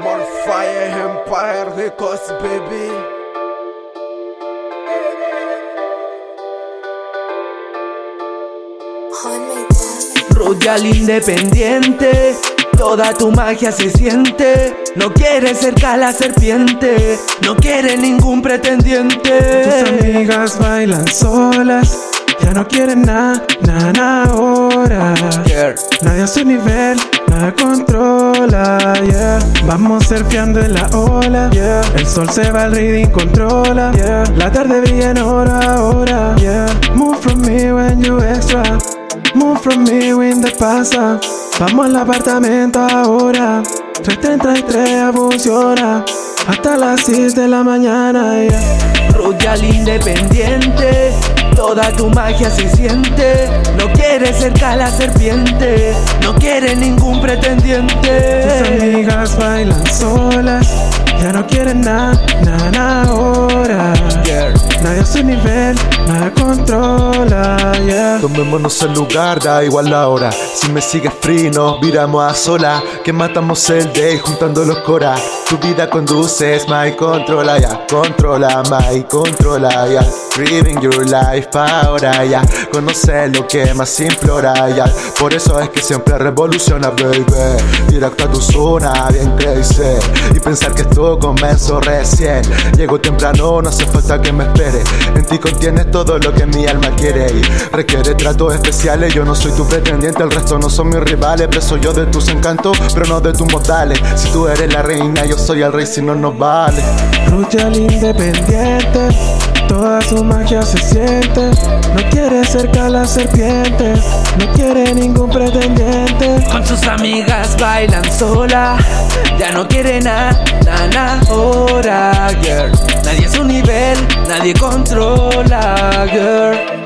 Fire Empire Records, baby. Royal independiente, toda tu magia se siente. No quiere cerca la serpiente, no quiere ningún pretendiente. Tus amigas bailan solas, ya no quieren nada, nada ahora. Nadie a su nivel, nada yeah. Vamos surfeando en la ola, yeah. El sol se va, el reading controla, yeah. La tarde brilla en hora ahora, yeah. Move from me when you extra. Move from me when the pasa. Vamos al apartamento ahora. 333 funciona. Hasta las 6 de la mañana, yeah. Royal independiente, toda tu magia se siente. No quiere cerca la serpiente, no quiere ningún pretendiente. Tus amigas bailan solas, ya no quieren nada, nada ahora. Nadie a su nivel, nada controla, yeah. Tomémonos el lugar, da igual la hora. Si me sigues free, nos viramos a sola. Que matamos el day juntando los cora. Tu vida conduces, my controla, ya. Controla, my controla, ya. Living your life ahora, ya. Conoce lo que más implora, ya. Por eso es que siempre revoluciona, baby. Directo a tu zona, bien crazy. Y pensar que esto comenzó recién. Llego temprano, no hace falta que me espere. En ti contienes todo lo que mi alma quiere y requiere tratos especiales. Yo no soy tu pretendiente, el resto no son mis rivales. Preso yo de tus encantos, pero no de tus modales. Si tú eres la reina, yo soy el rey, si no nos vale. Lucha al independiente, su magia se siente. No quiere cerca a la serpiente, no quiere ningún pretendiente. Con sus amigas bailan sola, ya no quiere nada, nada ahora, girl. Nadie a su nivel, nadie controla, girl.